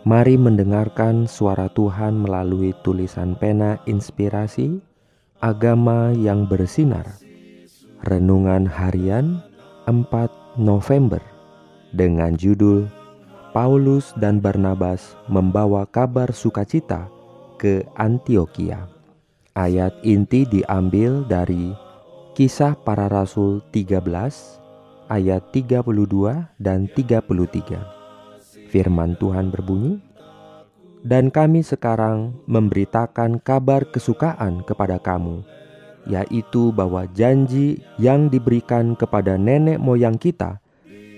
Mari mendengarkan suara Tuhan melalui tulisan pena inspirasi agama yang bersinar. Renungan harian 4 November dengan judul Paulus dan Barnabas membawa kabar sukacita ke Antioquia. Ayat inti diambil dari Kisah Para Rasul 13 ayat 32 dan 33. Firman Tuhan berbunyi, "Dan kami sekarang memberitakan kabar kesukaan kepada kamu, yaitu bahwa janji yang diberikan kepada nenek moyang kita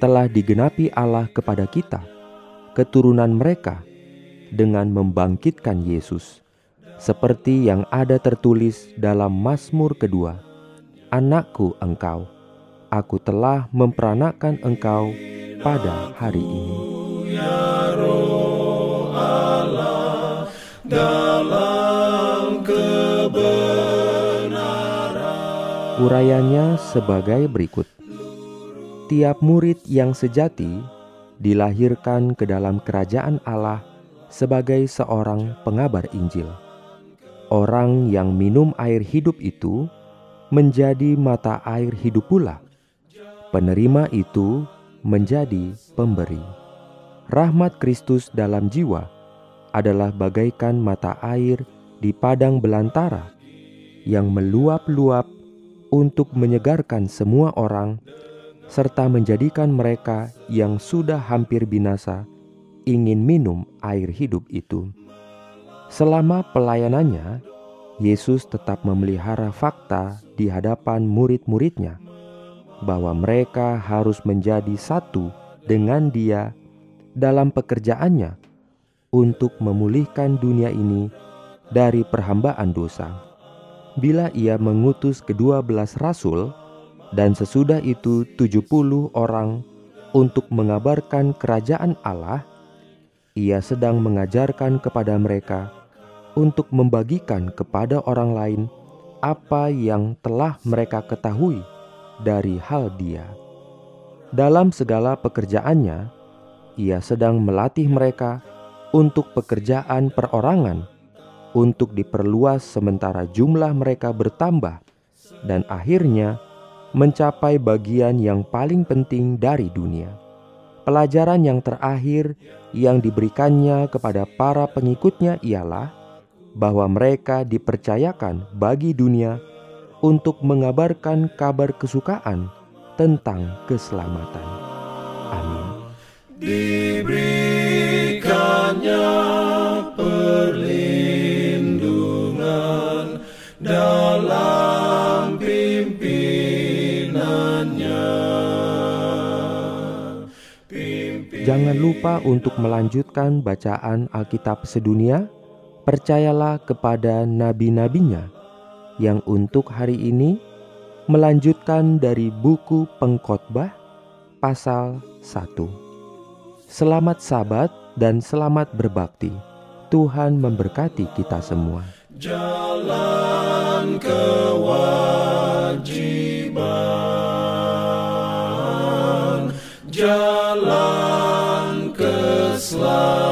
telah digenapi Allah kepada kita, keturunan mereka, dengan membangkitkan Yesus, seperti yang ada tertulis dalam Mazmur kedua, Anakku engkau, aku telah memperanakan engkau pada hari ini ya. Urayanya sebagai berikut. Tiap murid yang sejati dilahirkan ke dalam kerajaan Allah sebagai seorang pengabar Injil. Orang yang minum air hidup itu menjadi mata air hidup pula. Penerima itu menjadi pemberi rahmat Kristus dalam jiwa adalah bagaikan mata air di padang belantara yang meluap-luap untuk menyegarkan semua orang serta menjadikan mereka yang sudah hampir binasa ingin minum air hidup itu. Selama pelayanannya, Yesus tetap memelihara fakta di hadapan murid-muridnya bahwa mereka harus menjadi satu dengan Dia dalam pekerjaannya untuk memulihkan dunia ini dari perhambaan dosa. Bila ia mengutus kedua belas rasul dan sesudah itu tujuh puluh orang untuk mengabarkan kerajaan Allah, ia sedang mengajarkan kepada mereka untuk membagikan kepada orang lain apa yang telah mereka ketahui dari hal dia. Dalam segala pekerjaannya, ia sedang melatih mereka untuk pekerjaan perorangan, untuk diperluas sementara jumlah mereka bertambah, dan akhirnya mencapai bagian yang paling penting dari dunia. Pelajaran yang terakhir yang diberikannya kepada para pengikutnya ialah bahwa mereka dipercayakan bagi dunia untuk mengabarkan kabar kesukaan tentang keselamatan. Diberikannya perlindungan dalam pimpinannya. Pimpin... Jangan lupa untuk melanjutkan bacaan Alkitab sedunia. Percayalah kepada nabi-nabinya yang untuk hari ini melanjutkan dari buku Pengkhotbah pasal 1. Selamat Sabat dan selamat berbakti. Tuhan memberkati kita semua. Jalan kewajiban, jalan keselamatan.